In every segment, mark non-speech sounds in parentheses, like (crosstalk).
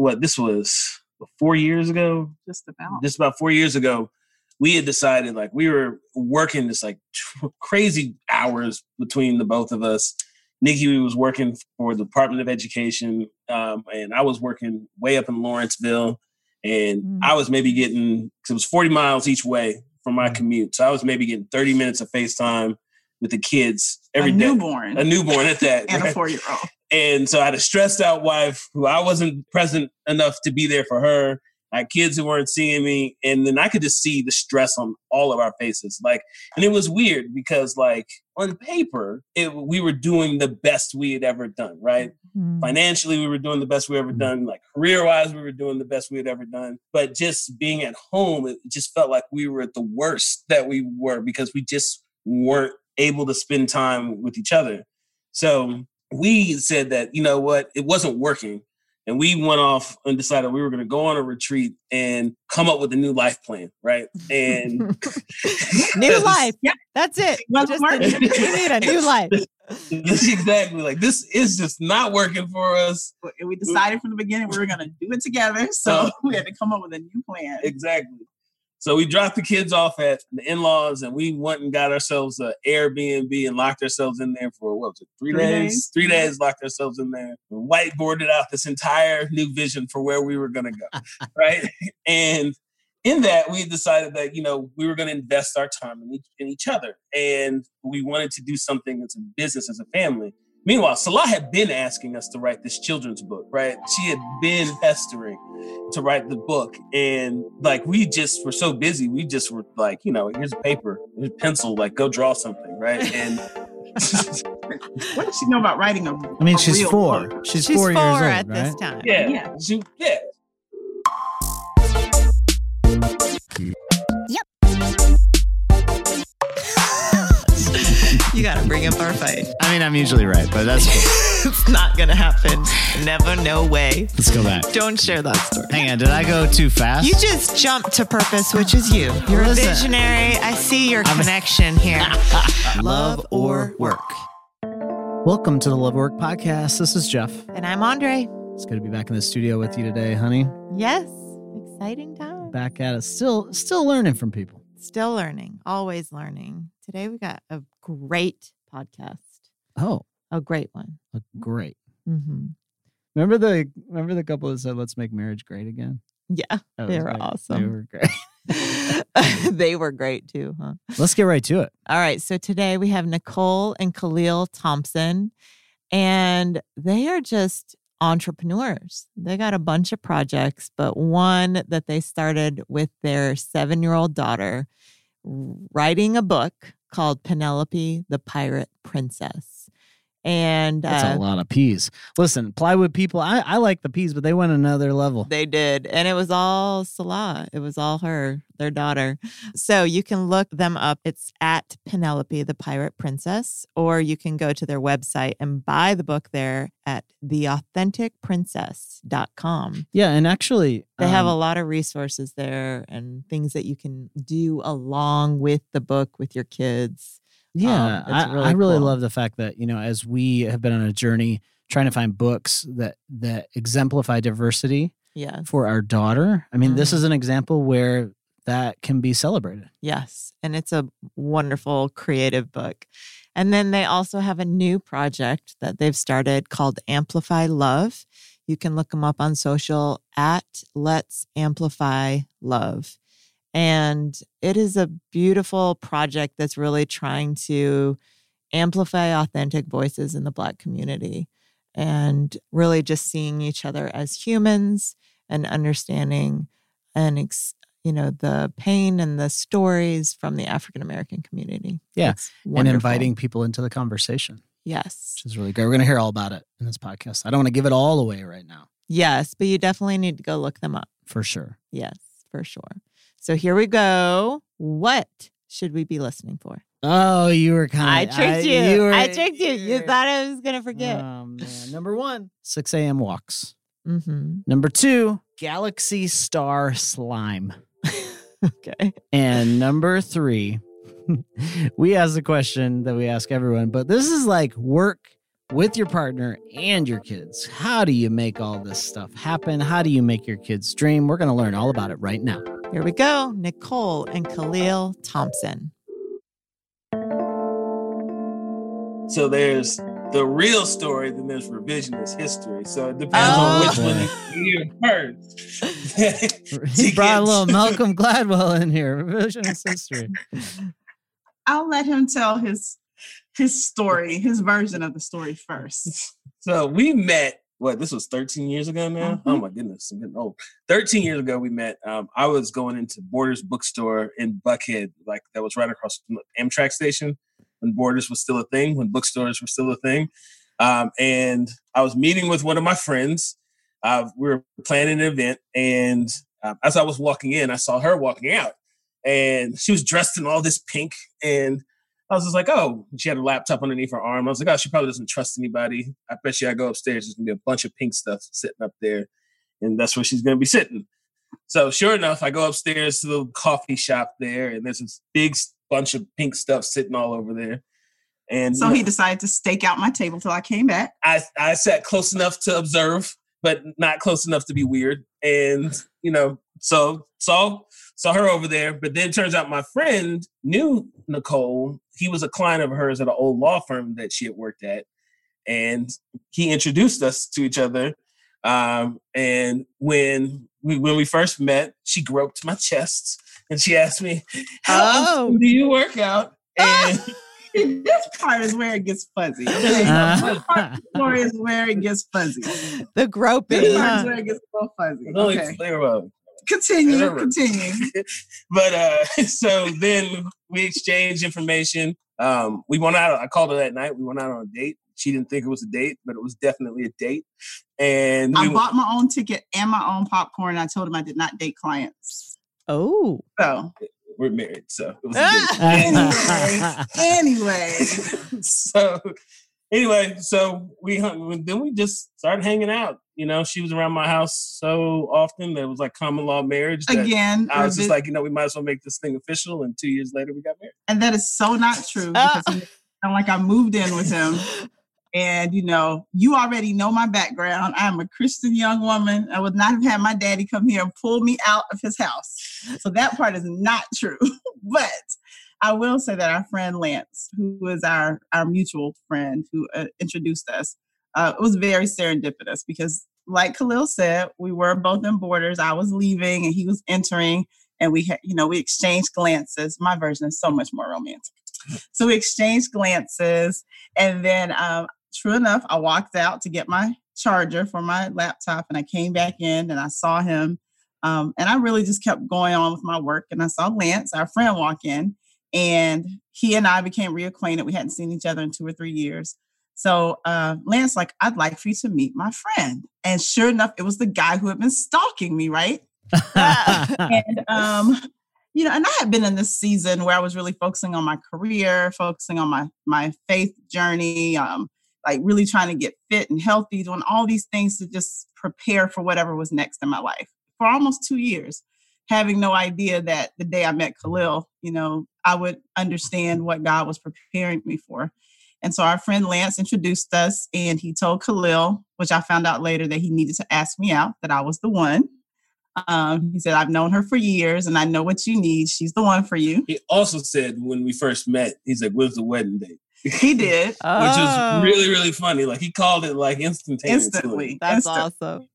what this was four years ago, Just about. just about four years ago, we had decided like we were working this like (laughs) crazy hours between the both of us. Nikki was working for the Department of Education, um, and I was working way up in Lawrenceville, and Mm. I was maybe getting because it was forty miles each way from my commute, so I was maybe getting thirty minutes of FaceTime with the kids every a day. newborn a newborn at that, (laughs) and a four year old. And so I had a stressed out wife who I wasn't present enough to be there for her. I had kids who weren't seeing me. And then I could just see the stress on all of our faces. Like, and it was weird because, like, on paper, it, we were doing the best we had ever done, right? Mm. Financially, we were doing the best we ever done. Like, career wise, we were doing the best we had ever done. But just being at home, it just felt like we were at the worst that we were because we just weren't able to spend time with each other. So we said that, you know what, it wasn't working. And we went off and decided we were going to go on a retreat and come up with a new life plan, right? And (laughs) New (laughs) life. Yeah. That's it. (laughs) Just a- we need a new life. Exactly like this is just not working for us. But we decided from the beginning we were going to do it together. So we had to come up with a new plan. Exactly. So we dropped the kids off at the in-laws and we went and got ourselves an Airbnb and locked ourselves in there for what was it, three, Three days? days. Three days locked ourselves in there. Whiteboarded out this entire new vision for where we were gonna go. (laughs) right. And in that we decided that, you know, we were gonna invest our time in each, in each other. And we wanted to do something as a business, as a family. Meanwhile, Salah had been asking us to write this children's book, right? She had been pestering to write the book. And like we just were so busy, we just were like, you know, here's a paper, here's a pencil, like go draw something, right? And (laughs) What does she know about writing a I mean, a she's real four. book? She's, She's four, four, years old, at right? this time. yeah, Yeah. she, yeah. You gotta bring up our fight. I mean, I'm usually right, but that's cool. (laughs) it's not gonna happen. Never, no way. Let's go back. Don't share that story. Hang on, did I go too fast? You just jumped to purpose, which is you. You're Listen. a visionary. I see your connection here. (laughs) Love or work. Welcome to the Love Work Podcast. This is Jeff. And I'm Andre. It's good to be back in the studio with you today, honey. Yes. Exciting time. Back at it, still, still learning from people. Still learning. Always learning. Today we got a great podcast. Oh, A great one. uh, great. hmm Remember the remember the couple that said, "Let's make marriage great again." Yeah. That They were great. They were great. (laughs) they were great too, huh? Let's get right to it. All right. So today we have Nicole and Khalil Thompson, and they are just entrepreneurs. They got a bunch of projects, but one that they started with their seven year old daughter, writing a book called Penelope the Pirate Princess. And That's uh, a lot of peas. Listen, plywood people, I, I like the peas, but they went another level. They did. And it was all Salah. It was all her, their daughter. So you can look them up. It's at Penelope, the Pirate Princess, or you can go to their website and buy the book there at theauthenticprincess.com. yeah, and actually, They have a um, lot of resources there and things that you can do along with the book with your kids. Yeah, it's I, really I really cool. love the fact that you know, as we have been on a journey trying to find books that that exemplify diversity Yeah. for our daughter. I mean, this Mhm. is an example where that can be celebrated. Yes. And it's a wonderful creative book. And then they also have a new project that they've started called Amplify Love. You can look them up on social at Let's Amplify Love. And it is a beautiful project that's really trying to amplify authentic voices in the Black community and really just seeing each other as humans and understanding and ex- you know the pain and the stories from the African American community. Yeah, And inviting people into the conversation, yes, which is really great. We're going to hear all about it in this podcast. I don't want to give it all away right now, yes, but you definitely need to go look them up. for sure. Yes, for sure. So here we go. What should we be listening for? Oh, you were kind. I tricked you. were- I tricked you. You thought I was gonna forget. Oh, man. Number one, 6 a.m. walks. hmm Number two, Galaxy Star Slime. (laughs) Okay. And number three, (laughs) we ask a question that we ask everyone, but this is like work with your partner and your kids. How do you make all this stuff happen? How do you make your kids dream? We're going to learn all about it right now. Here we go. Nicole and Khalil Thompson. So there's the real story, then there's revisionist history. So it depends Oh. on which one you hear first. (laughs) He (laughs) brought a get- little Malcolm Gladwell in here. Revisionist history. (laughs) I'll let him tell his his story, his version of the story first. so we met. What this was 13 years ago now. Mhm. Oh my goodness, I'm getting old. 13 years ago we met. Um, I was going into Borders bookstore in Buckhead, like that was right across from the Amtrak station when Borders was still a thing, when bookstores were still a thing. Um, and I was meeting with one of my friends. Uh, we were planning an event, and um, as I was walking in, I saw her walking out, and she was dressed in all this pink. And I was just like, oh, she had a laptop underneath her arm. I was like, oh, she probably doesn't trust anybody. I bet you I go upstairs, there's gonna be a bunch of pink stuff sitting up there, and that's where she's gonna be sitting. So sure enough, I go upstairs to the coffee shop there, and there's this big bunch of pink stuff sitting all over there. And So you know, he decided to stake out my table till I came back. I I sat close enough to observe, but not close enough to be weird. And you know, so saw saw her over there. But then it turns out my friend knew Nicole. He was a client of hers at an old law firm that she had worked at, and he introduced us to each other. Um, and when we when we first met, she groped my chest and she asked me, "How Oh. do you work out?" (laughs) And this part is where it gets fuzzy. Okay, Uh, (laughs) this part of the story is where it gets fuzzy. The groping. This part huh? is where it gets a little fuzzy. the only Okay, flavor of continue, continue. (laughs) but uh (laughs) so then we exchanged information um we went out i called her that night we went out on a date she didn't think it was a date but it was definitely a date and we I went- bought my own ticket and my own popcorn. I told him I did not date clients. Oh. So we're married so it was a date. (laughs) anyway, so anyway so we hung then we just started hanging out you know she was around my house so often that it was like common law marriage again, I was just revi- like, you know, we might as well make this thing official. And two years later, we got married. and that is so not true Ah. because he- I'm like I moved in with him. And you know, you already know my background. I'm a Christian young woman. I would not have had my daddy come here and pull me out of his house. So that part is not true. (laughs) but I will say that our friend Lance, who is our our mutual friend who uh, introduced us, uh, it was very serendipitous because, like Khalil said, we were both in borders. I was leaving and he was entering, and we had, you know, we exchanged glances. My version is so much more romantic. So we exchanged glances, and then um, true enough, I walked out to get my charger for my laptop and I came back in and I saw him. Um, and I really just kept going on with my work. And I saw Lance, our friend, walk in and he and I became reacquainted. We hadn't seen each other in two or three years. So uh, Lance, like, I'd like for you to meet my friend. And sure enough, it was the guy who had been stalking me, right? (laughs) and um you know and i had been in this season where i was really focusing on my career focusing on my my faith journey um like really trying to get fit and healthy doing all these things to just prepare for whatever was next in my life for almost two years having no idea that the day i met khalil you know i would understand what god was preparing me for and so our friend lance introduced us and he told khalil which i found out later that he needed to ask me out that i was the one um, he said, I've known her for years and I know what you need. She's the one for you. He also said when we first met, he's like, "When's the wedding date?" He did (laughs) Which Oh, is really, really funny. Like he called it like instantaneously. instantly. That's Instant- awesome.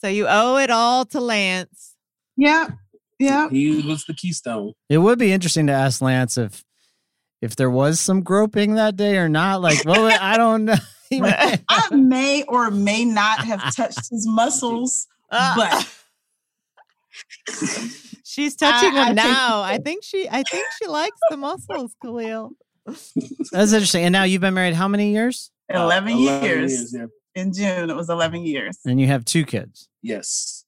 So you owe it all to Lance. Yeah. Yeah. He was the keystone. it would be interesting to ask Lance if if there was some groping that day or not. Like, well, I don't know. (laughs) (laughs) I may or may not have touched his muscles, Ah. but She's touching I him think- now. I think she I think she likes the muscles, Khalil. That's interesting. And now you've been married how many years? Uh, 11, years. yeah. In June, it was 11 years. And you have two kids. Yes.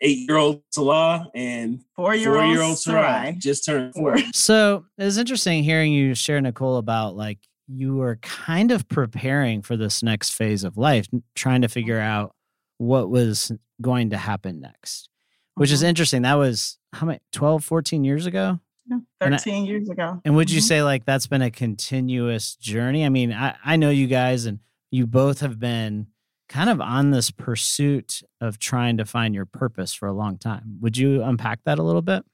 Eight-year-old Salah and Four year old four-year-old Sarai Sarai. just turned four. So it's interesting hearing you share, Nicole, about like you were kind of preparing for this next phase of life, trying to figure out what was going to happen next, which is Mhm. interesting. That was how many, 12, 14 years ago? Yeah, And I- 13 years ago. And would you Mhm. say like that's been a continuous journey? I mean, I, I know you guys and you both have been kind of on this pursuit of trying to find your purpose for a long time. Would you unpack that a little bit?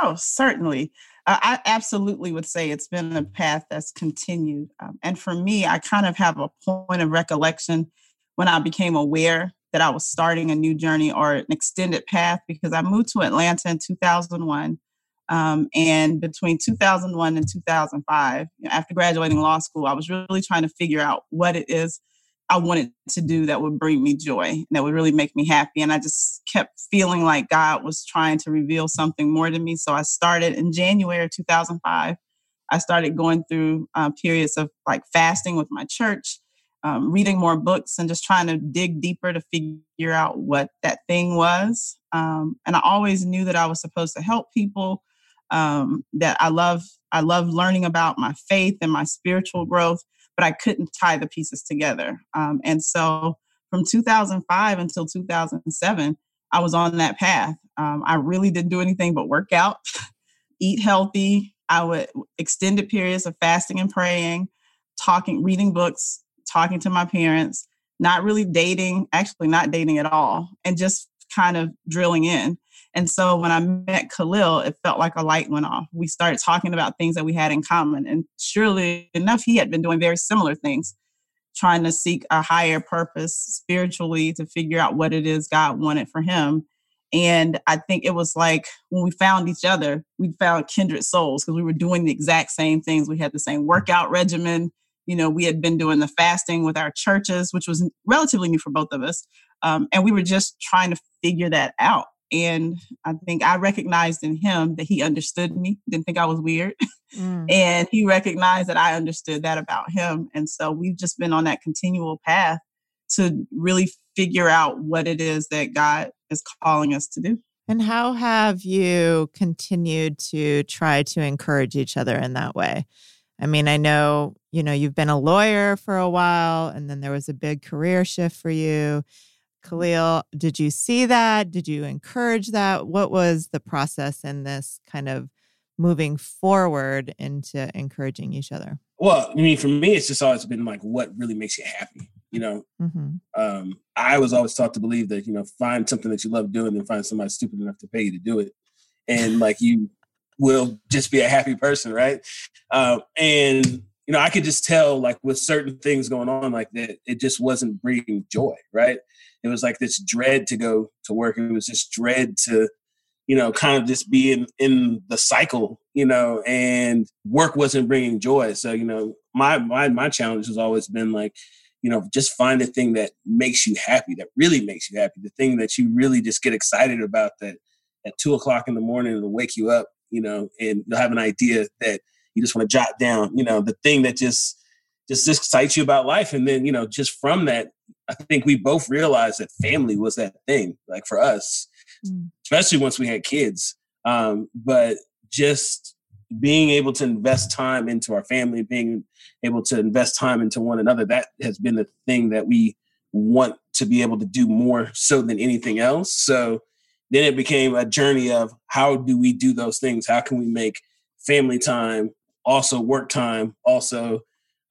Oh, certainly. Uh, I absolutely would say it's been a path that's continued. Um, and for me, I kind of have a point of recollection when I became aware that I was starting a new journey or an extended path because I moved to Atlanta in 2001. Um, and between 2001 and 2005, after graduating law school, I was really trying to figure out what it is I wanted to do that would bring me joy and that would really make me happy. And I just kept feeling like God was trying to reveal something more to me. So I started in January of 2005. I started going through uh, periods of like fasting with my church, um, reading more books, and just trying to dig deeper to figure out what that thing was. Um, and I always knew that I was supposed to help people. Um, that I love, I love learning about my faith and my spiritual growth but I couldn't tie the pieces together. Um, and so from 2005 until 2007, I was on that path. Um, I really didn't do anything but work out, (laughs) eat healthy. I would extended periods of fasting and praying, talking, reading books, talking to my parents, not really dating, actually not dating at all, and just kind of drilling in. And so when I met Khalil, it felt like a light went off. We started talking about things that we had in common. And surely enough, he had been doing very similar things, trying to seek a higher purpose spiritually to figure out what it is God wanted for him. And I think it was like when we found each other, we found kindred souls because we were doing the exact same things. We had the same workout regimen. You know, we had been doing the fasting with our churches, which was relatively new for both of us. Um, and we were just trying to figure that out. And I think I recognized in him that he understood me, didn't think I was weird. (laughs) Mm. and he recognized that I understood that about him. And so we've just been on that continual path to really figure out what it is that God is calling us to do. And how have you continued to try to encourage each other in that way? I mean, I know, you know, you've been a lawyer for a while and then there was a big career shift for you. Khalil, did you see that? Did you encourage that? What was the process in this kind of moving forward into encouraging each other? Well, I mean, for me, it's just always been like what really makes you happy. You know, mm-hmm. um, I was always taught to believe that you know find something that you love doing, and find somebody stupid enough to pay you to do it, and like you will just be a happy person, right? Uh, and you know, I could just tell like with certain things going on like that, it just wasn't bringing joy, right? It was like this dread to go to work. It was just dread to, you know, kind of just be in, in the cycle, you know, and work wasn't bringing joy. So, you know, my, my, my challenge has always been like, you know, just find the thing that makes you happy, that really makes you happy, the thing that you really just get excited about that at two o'clock in the morning it'll wake you up, you know, and you'll have an idea that you just want to jot down, you know, the thing that just just excites you about life. And then, you know, just from that, I think we both realized that family was that thing, like for us, mm. especially once we had kids. Um, but just being able to invest time into our family, being able to invest time into one another, that has been the thing that we want to be able to do more so than anything else. So then it became a journey of how do we do those things? How can we make family time also work time, also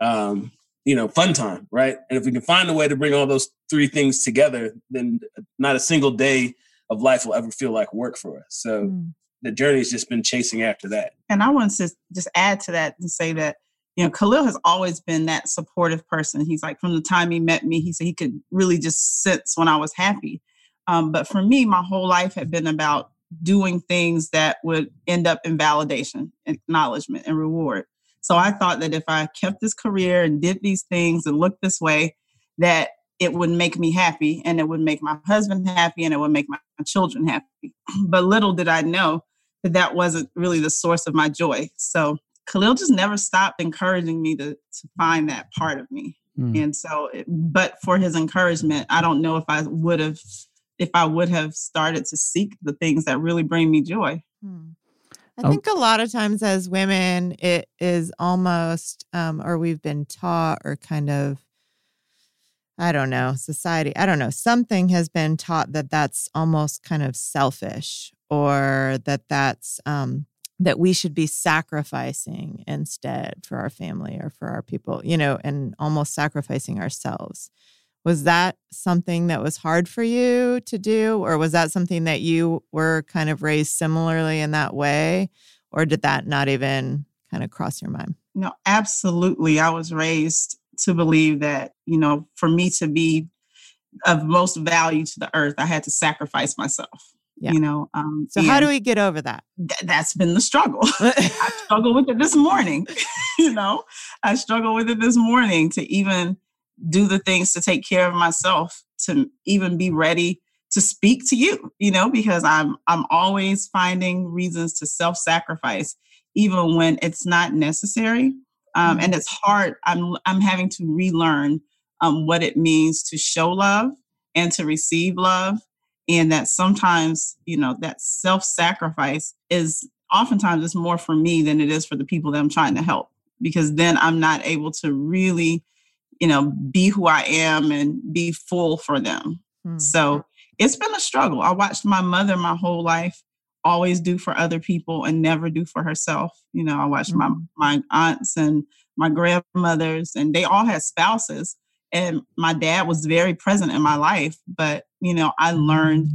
um, you know, fun time, right? And if we can find a way to bring all those three things together, then not a single day of life will ever feel like work for us. So mm. the journey has just been chasing after that. And I want to just add to that and say that, you know, Khalil has always been that supportive person. He's like, from the time he met me, he said he could really just sense when I was happy. Um, but for me, my whole life had been about doing things that would end up in validation, acknowledgement, and reward. So I thought that if I kept this career and did these things and looked this way, that it would make me happy and it would make my husband happy and it would make my children happy. (clears throat) But little did I know that that wasn't really the source of my joy. So Khalil just never stopped encouraging me to, to find that part of me. Mm. And so, but for his encouragement, I don't know if I would have, if I would have started to seek the things that really bring me joy. Mm. I oh. think a lot of times as women, it is almost, um, or we've been taught, or kind of, I don't know, society, I don't know, something has been taught that that's almost kind of selfish or that that's um, that we should be sacrificing instead for our family or for our people, you know, and almost sacrificing ourselves. Was that something that was hard for you to do? Or was that something that you were kind of raised similarly in that way? Or did that not even kind of cross your mind? No, absolutely. I was raised to believe that, you know, for me to be of most value to the earth, I had to sacrifice myself. Yeah. You know, um, So, how do we get over that? th- that's been the struggle. (laughs) (laughs) I struggle with it this morning. (laughs) you know, I struggle with it this morning to even do the things to take care of myself, to even be ready to speak to you, you know, because I'm I'm always finding reasons to self-sacrifice, even when it's not necessary. Um, and it's hard. I'm I'm having to relearn um, what it means to show love and to receive love and that sometimes you know that self-sacrifice is oftentimes it's more for me than it is for the people that i'm trying to help because then i'm not able to really you know be who i am and be full for them. Hmm. so it's been a struggle. I watched my mother my whole life always do for other people and never do for herself. You know i watched my Mhm. my aunts and my grandmothers and they all had spouses and my dad was very present in my life but you know i learned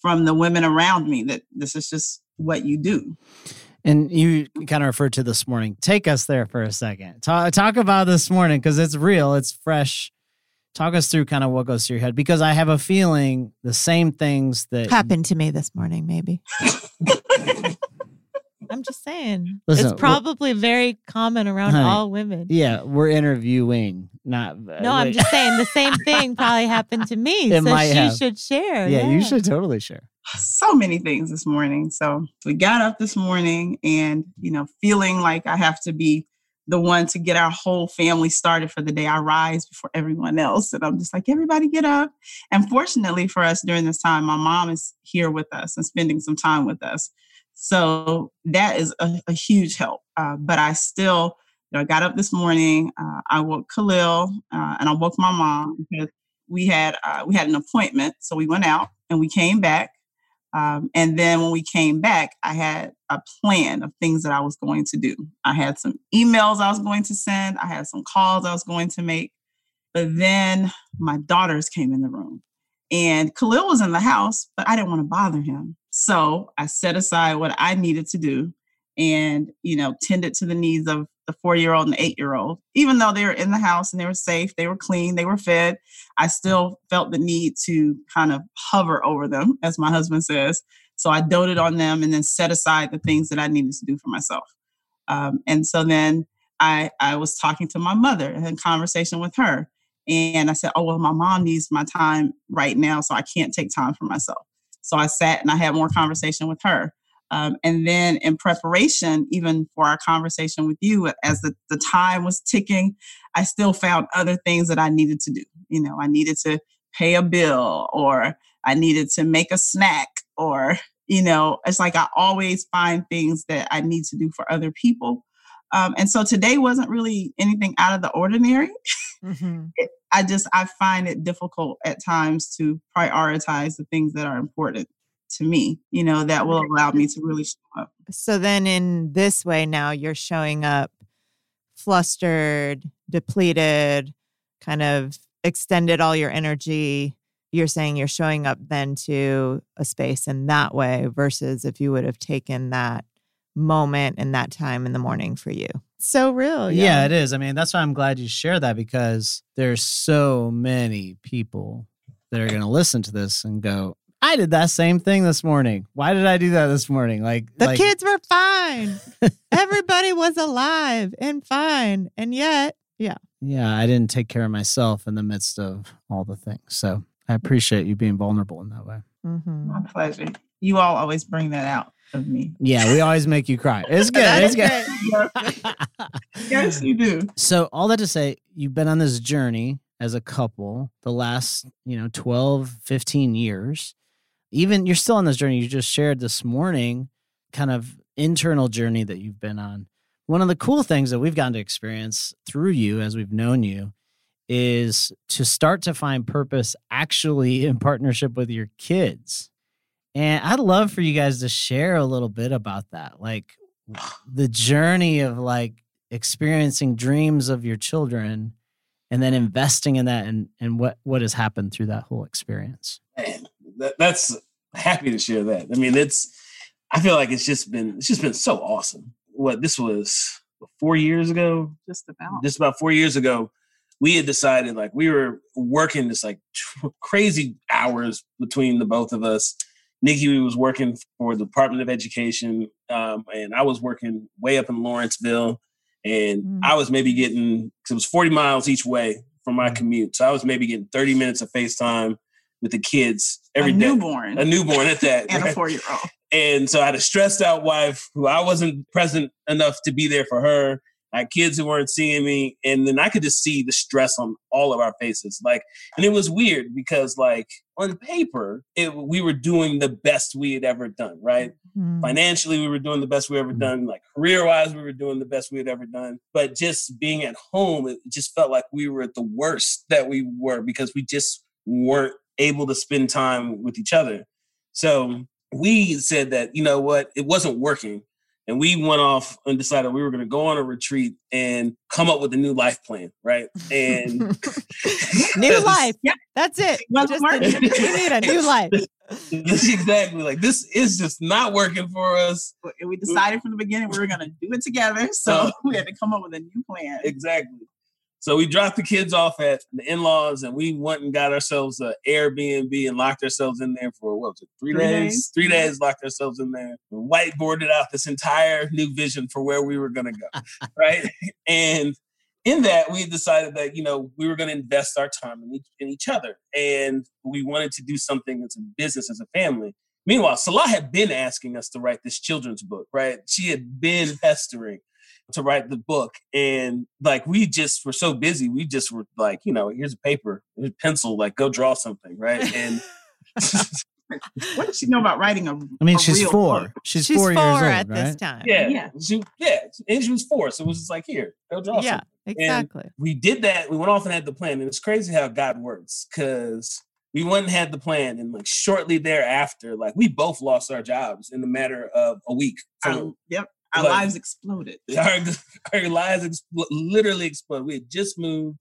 from the women around me that this is just what you do And you kind of referred to this morning. Take us there for a second. Talk, talk about this morning because it's real, it's fresh. Talk us through kind of what goes through your head because I have a feeling the same things that Happened to me this morning, maybe. I'm just saying. Listen, it's probably very common around Honey, all women. Yeah, we're interviewing, not. No, I'm just saying the same thing probably happened to me. (laughs) It so might she have. should share. Yeah, you should totally share. So many things this morning so we got up this morning and you know feeling like i have to be the one to get our whole family started for the day i rise before everyone else and i'm just like everybody get up and fortunately for us during this time my mom is here with us and spending some time with us so that is a, a huge help uh, but i still you know, I got up this morning. Uh, I woke Khalil uh, and I woke my mom because we had uh, we had an appointment. So we went out and we came back. Um, and then when we came back, I had a plan of things that I was going to do. I had some emails I was going to send. I had some calls I was going to make. But then my daughters came in the room, and Khalil was in the house, but I didn't want to bother him. So I set aside what I needed to do, and you know, tended to the needs of the four-year-old and eight-year-old. Even though they were in the house and they were safe, they were clean, they were fed. I still felt the need to kind of hover over them, as my husband says. So I doted on them and then set aside the things that I needed to do for myself. Um, and so then I, I was talking to my mother and had conversation with her. And I said, Oh, well, my mom needs my time right now, so I can't take time for myself. So I sat and I had more conversation with her. Um, and then in preparation, even for our conversation with you, as the, the time was ticking, I still found other things that I needed to do. You know, I needed to pay a bill or I needed to make a snack or, you know, it's like I always find things that I need to do for other people. Um, and so today wasn't really anything out of the ordinary. Mhm. I just, I find it difficult at times to prioritize the things that are important to me, you know, that will allow me to really show up. So then in this way now you're showing up flustered, depleted, kind of extended all your energy. You're saying you're showing up then to a space in that way versus if you would have taken that moment and that time in the morning for you. So real. yeah, it is. I mean, that's why I'm glad you share that because there's so many people that are going to listen to this and go, I did that same thing this morning. Why did I do that this morning? Like The like, kids were fine. (laughs) Everybody was alive and fine. And yet, yeah. Yeah, I didn't take care of myself in the midst of all the things. So I appreciate you being vulnerable in that way. Mhm. My pleasure. You all always bring that out of me. Yeah, we always make you cry. It's (laughs) good. It's is good. (laughs) Yes, you do. so all that to say, you've been on this journey as a couple the last, you know, 12, 15 years. Even you're still on this journey you just shared this morning, kind of internal journey that you've been on. One of the cool things that we've gotten to experience through you as we've known you is to start to find purpose actually in partnership with your kids. And I'd love for you guys to share a little bit about that. Like, (sighs) the journey of like experiencing dreams of your children and then investing in that and, and what, what has happened through that whole experience. Man, that, that's happy to share that. I mean, it's, I feel like it's just been, it's just been so awesome. What this was four years ago, Just about. just about four years ago, we had decided like we were working this like tr- (laughs) crazy hours between the both of us. Nikki was working for the Department of Education, um, and I was working way up in Lawrenceville, and Mm. I was maybe getting because it was forty miles each way from my Mm. commute, so I was maybe getting thirty minutes of FaceTime with the kids every a day, newborn a newborn at that, (laughs) and a (laughs) four year old. And so I had a stressed out wife who I wasn't present enough to be there for her. I had kids who weren't seeing me. And then I could just see the stress on all of our faces. Like, and it was weird because, like, on paper, it, we were doing the best we had ever done, right? Mm. Financially, we were doing the best we ever Mhm. done. Like, career wise, we were doing the best we had ever done. But just being at home, it just felt like we were at the worst that we were because we just weren't able to spend time with each other. So we said that, you know what, it wasn't working. And we went off and decided we were going to go on a retreat and come up with a new life plan, right? And (laughs) new (laughs) life. Yeah. That's it. (laughs) Well, Just Mark- a- you need a new life. This exactly like this is just not working for us. And we decided from the beginning we were going to do it together. So Uh, we had to come up with a new plan. Exactly. So we dropped the kids off at the in-laws and we went and got ourselves an Airbnb and locked ourselves in there for what was it, three, Three days? days. Three days locked ourselves in there. Whiteboarded out this entire new vision for where we were gonna go. (laughs) right. And in that we decided that, you know, we were gonna invest our time in each, in each other. And we wanted to do something as a business, as a family. Meanwhile, Salah had been asking us to write this children's book, right? She had been pestering to write the book. And like we just were so busy, we just were like, you know, here's a paper, here's a pencil, like go draw something, right? And (laughs) (laughs) What does she know about writing a I mean, a she's real four. book? She's, She's four, four, years old, at this time. yeah, Yeah. She, yeah, and she was four, so it was just like, here, go draw Yeah, something. exactly. we did that. We went off and had the plan, and it's crazy how God works because we went and had the plan, and like shortly thereafter, like we both lost our jobs in the matter of a week. Oh, From Our- yep. Our Like- lives exploded. (laughs) our, our lives expl- literally exploded. We had just moved,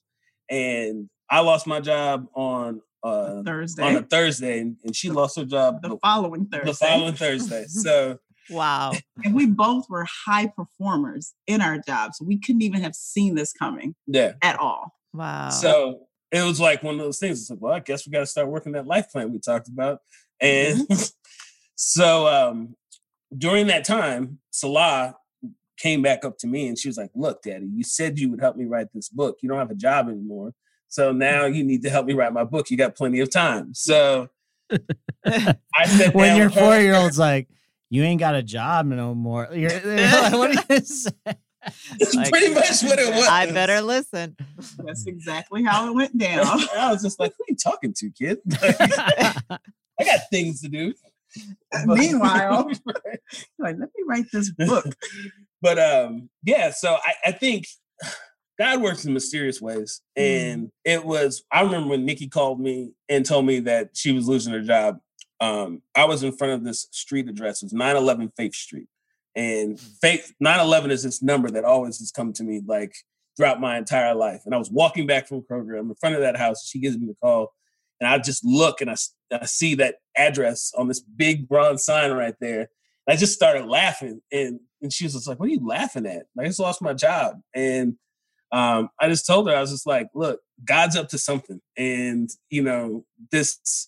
and I lost my job on uh, Thursday. on a Thursday, and, and she lost her job the the, following Thursday. the following Thursday. (laughs) So Wow. (laughs) and we both were high performers in our jobs. We couldn't even have seen this coming yeah, at all. Wow. so it was like one of those things. It's like, well, I guess we got to start working that life plan we talked about, and so um, during that time, Salah came back up to me and she was like, "Look, Daddy, you said you would help me write this book. You don't have a job anymore, so now you need to help me write my book. You got plenty of time." So (laughs) I said, when your four year old's like, you ain't got a job no more. You're, you're (laughs) (laughs) like, what do you say? That's Like, pretty much what it was. I better listen. That's exactly how it went down. I was just like, "Who are you talking to, kid? I got things to do." (laughs) Meanwhile, (laughs) (laughs) like, let me write this book. but um yeah so I, I think (sighs) god works in mysterious ways and it was i remember when nikki called me and told me that she was losing her job um i was in front of this street address it was 911 faith street and faith 911 is this number that always has come to me like throughout my entire life and i was walking back from kroger i'm in front of that house she gives me the call and i just look and I, I see that address on this big bronze sign right there And I just started laughing, and and she was just like, "What are you laughing at? I just lost my job." And um, I just told her, I was just like, "Look, God's up to something, and you know this.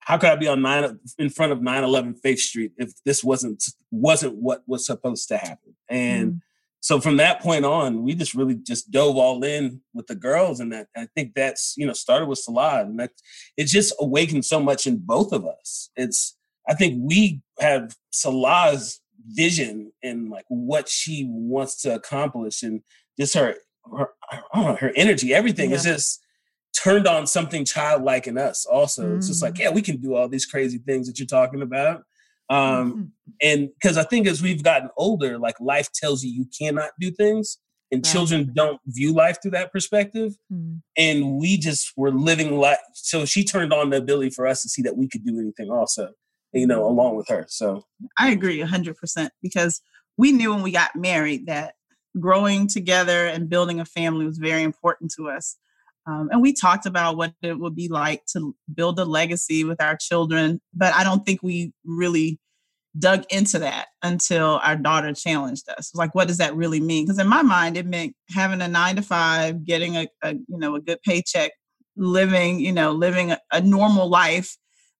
How could I be on nine in front of 911 Faith Street if this wasn't wasn't what was supposed to happen?" And Mm. So from that point on, we just really just dove all in with the girls, and that I think that's you know started with Salah, and that it just awakened so much in both of us. It's I think we have Salah's vision and like what she wants to accomplish, and just her, her know, her energy, everything is just turned on something childlike in us. Also, it's just like, mm. yeah, we can do all these crazy things that you're talking about. Um, Mhm. and because I think as we've gotten older, like life tells you you cannot do things, and Right. children don't view life through that perspective. Mm. And we just were living life. So she turned on the ability for us to see that we could do anything also, you know, along with her. So I agree 100% because we knew when we got married that growing together and building a family was very important to us. Um, and we talked about what it would be like to build a legacy with our children, but I don't think we really dug into that until our daughter challenged us. Like, what does that really mean? Because in my mind, it meant having a nine to five, getting a, a you know a good paycheck, living you know living a, a normal life,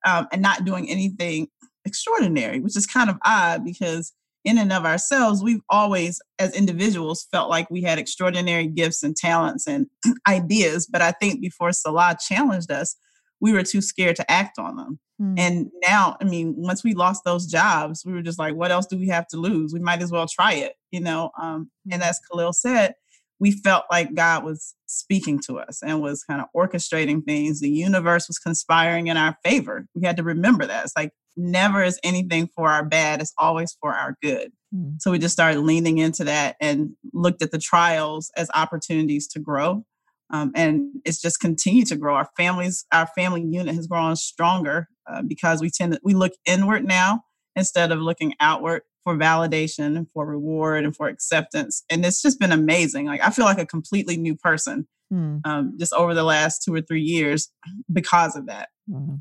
um, and not doing anything extraordinary, which is kind of odd because in and of ourselves, we've always, as individuals, felt like we had extraordinary gifts and talents and (clears throat) ideas. But I think before Salah challenged us, we were too scared to act on them. Mm. And now, I mean, once we lost those jobs, we were just like, what else do we have to lose? We might as well try it, you know? Um, and hmm. as Khalil said, we felt like God was speaking to us and was kind of orchestrating things. The universe was conspiring in our favor. We had to remember that. It's like never is anything for our bad, it's always for our good. Mm. So we just started leaning into that and looked at the trials as opportunities to grow. Um, and it's just continued to grow. Our families, our family unit has grown stronger uh, because we tend to we look inward now instead of looking outward for validation and for reward and for acceptance. And it's just been amazing. Like I feel like a completely new person mm. um, just over the last two or three years because of that. Mm-hmm.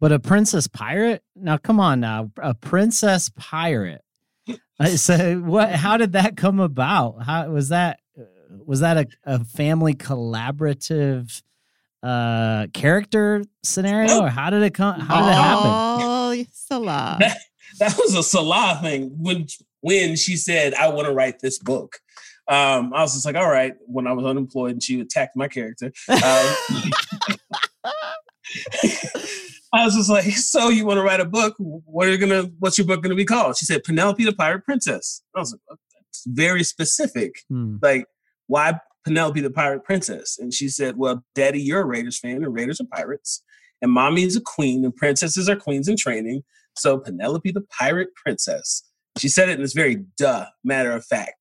But a princess pirate? Now, come on now, a princess pirate. so (laughs) what? How did that come about? How was that? Was that a, a family collaborative uh character scenario, or how did it come? How did it happen? Oh, Salah. (laughs) That, was a Salah thing when when she said, "I want to write this book." Um, I was just like, all right, when I was unemployed and she attacked my character. Um, (laughs) I was just like, so you want to write a book? What are you gonna? What's your book gonna be called? She said, Penelope the Pirate Princess. I was like, that's very specific. Hmm. Like, why Penelope the Pirate Princess? And she said, well, Daddy, you're a Raiders fan, and Raiders are pirates, and Mommy is a queen, and princesses are queens in training. So Penelope the Pirate Princess. She said it in this very duh, matter of fact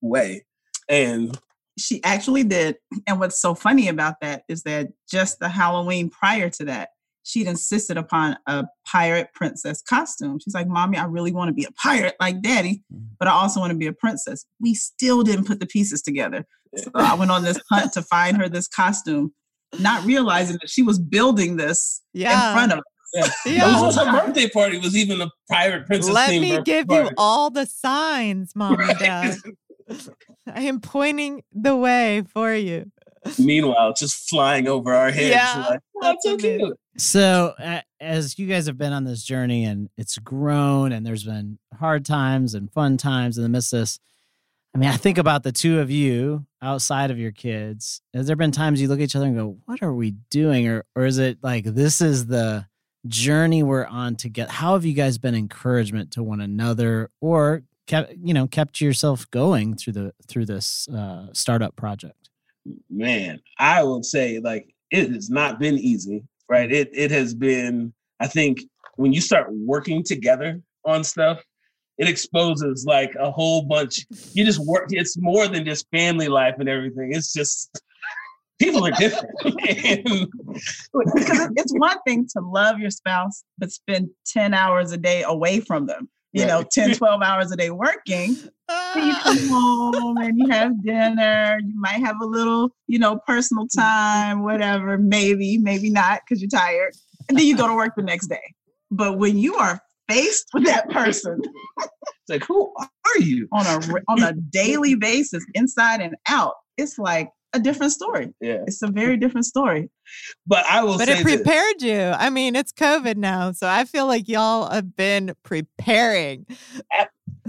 way, and she actually did. And what's so funny about that is that just the Halloween prior to that, she'd insisted upon a pirate princess costume. She's like, Mommy, I really want to be a pirate like daddy, mm-hmm. but I also want to be a princess. We still didn't put the pieces together. So I went on this hunt to find her this costume, not realizing that she was building this yeah. in front of. Yeah. (laughs) yeah. Was, her birthday party was even a private princess. Let me give party. you all the signs, mom and dad. (laughs) I am pointing the way for you. Meanwhile, just flying over our heads. Yeah, like, oh, that's so cute. So, uh, as you guys have been on this journey and it's grown, and there's been hard times and fun times in the midst of this, I mean, I think about the two of you outside of your kids. Has there been times you look at each other and go, "What are we doing?" Or, or is it like this is the journey we're on to get? How have you guys been encouragement to one another, or kept you know kept yourself going through the through this uh, startup project? Man, I would say like it has not been easy right? It it has been, I think, when you start working together on stuff, it exposes like a whole bunch. You just work. It's more than just family life and everything. It's just people are (laughs) different. (laughs) because it's one thing to love your spouse, but spend 10 hours a day away from them you know, 10, 12 hours a day working. you come (laughs) home and you have dinner. You might have a little, you know, personal time, whatever, maybe, maybe not because you're tired. And then you go to work the next day. But when you are faced with that person, it's like, who are you? On a on a daily basis, inside and out, it's like a different story. Yeah. It's a very different story. But I will But it prepared this. you. I mean, it's COVID now. So I feel like y'all have been preparing.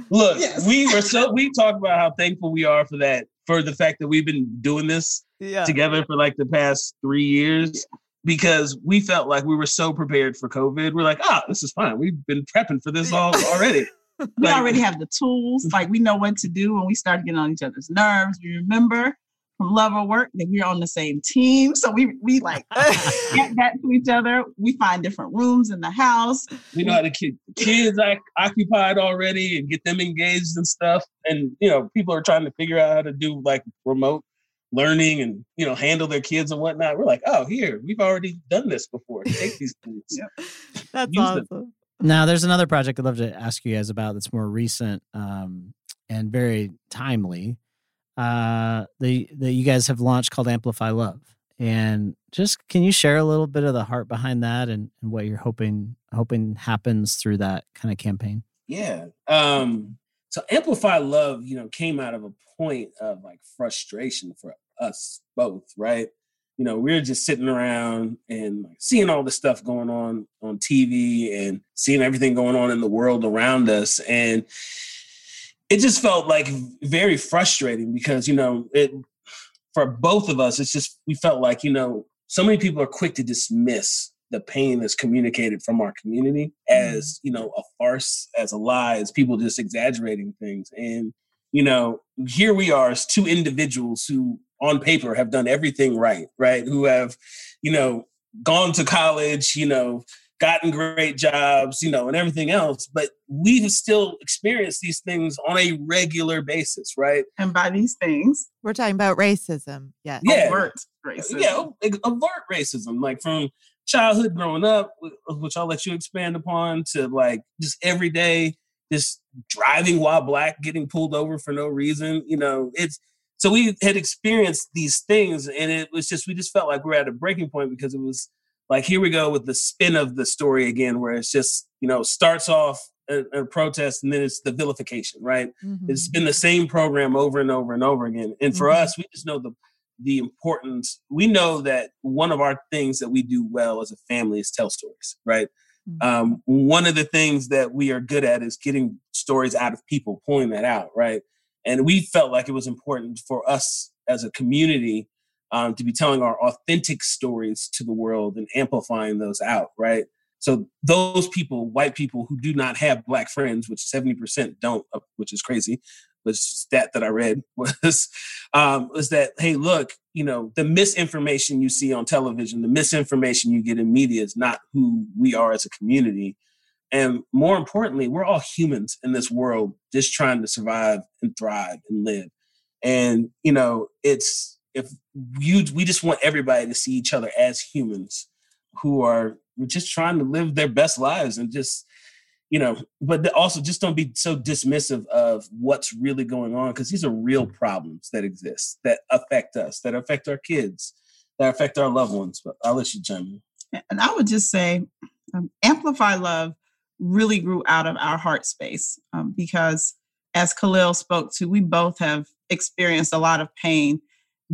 Look, yes. we were so we talk about how thankful we are for that, for the fact that we've been doing this yeah. together for like the past three years. Because we felt like we were so prepared for COVID. We're like, ah, oh, this is fine. We've been prepping for this all already. (laughs) we like, already have the tools. Like we know what to do when we start getting on each other's nerves. We remember from love or work that we're on the same team. So we we like (laughs) get that to each other. We find different rooms in the house. We know how to keep kids like, occupied already and get them engaged and stuff. And you know, people are trying to figure out how to do like remote learning and you know handle their kids and whatnot. We're like, oh, here we've already done this before. Take these things. yeah. That's awesome. Them. Now, there's another project I'd love to ask you guys about that's more recent. Um, and very timely uh, that, that you guys have launched called Amplify Love. And just can you share a little bit of the heart behind that and, and what you're hoping hoping happens through that kind of campaign? Yeah. Um, so Amplify Love, you know, came out of a point of like frustration for us both, right? You know, we are just sitting around and seeing all the stuff going on on TV and seeing everything going on in the world around us. And it just felt like very frustrating because, you know, it for both of us, it's just we felt like, you know, so many people are quick to dismiss the pain that's communicated from our community mm-hmm. as you know a farce as a lie as people just exaggerating things. And you know here we are as two individuals who on paper have done everything right right? Who have you know gone to college you know gotten great jobs you know and everything else but we've still experienced these things on a regular basis right And by these things, We're talking about racism. Yes. Yeah. overt racism. yeah like, avert racism like from childhood growing up which i'll let you expand upon to like just every day just driving while black getting pulled over for no reason you know it's so we had experienced these things and it was just we just felt like we we're at a breaking point because it was like here we go with the spin of the story again where it's just you know starts off a, a protest and then it's the vilification right Mhm. it's been the same program over and over and over again. And for Mhm. us, we just know the the importance. We know that one of our things that we do well as a family is tell stories, right? Mhm. Um, one of the things that we are good at is getting stories out of people, pulling that out, right? And we felt like it was important for us as a community um, to be telling our authentic stories to the world and amplifying those out, right? So those people, white people who do not have black friends, which seventy percent don't, uh, which is crazy, which stat that I read (laughs) was um, was that hey, look, you know, the misinformation you see on television, the misinformation you get in media is not who we are as a community. And more importantly, we're all humans in this world, just trying to survive and thrive and live. And you know, it's if you we just want everybody to see each other as humans who are just trying to live their best lives and just you know but also just don't be so dismissive of what's really going on because these are real problems that exist that affect us that affect our kids that affect our loved ones but i'll let you chime in. And I would just say, um, Amplify Love really grew out of our heart space um, because, as Khalil spoke to, we both have experienced a lot of pain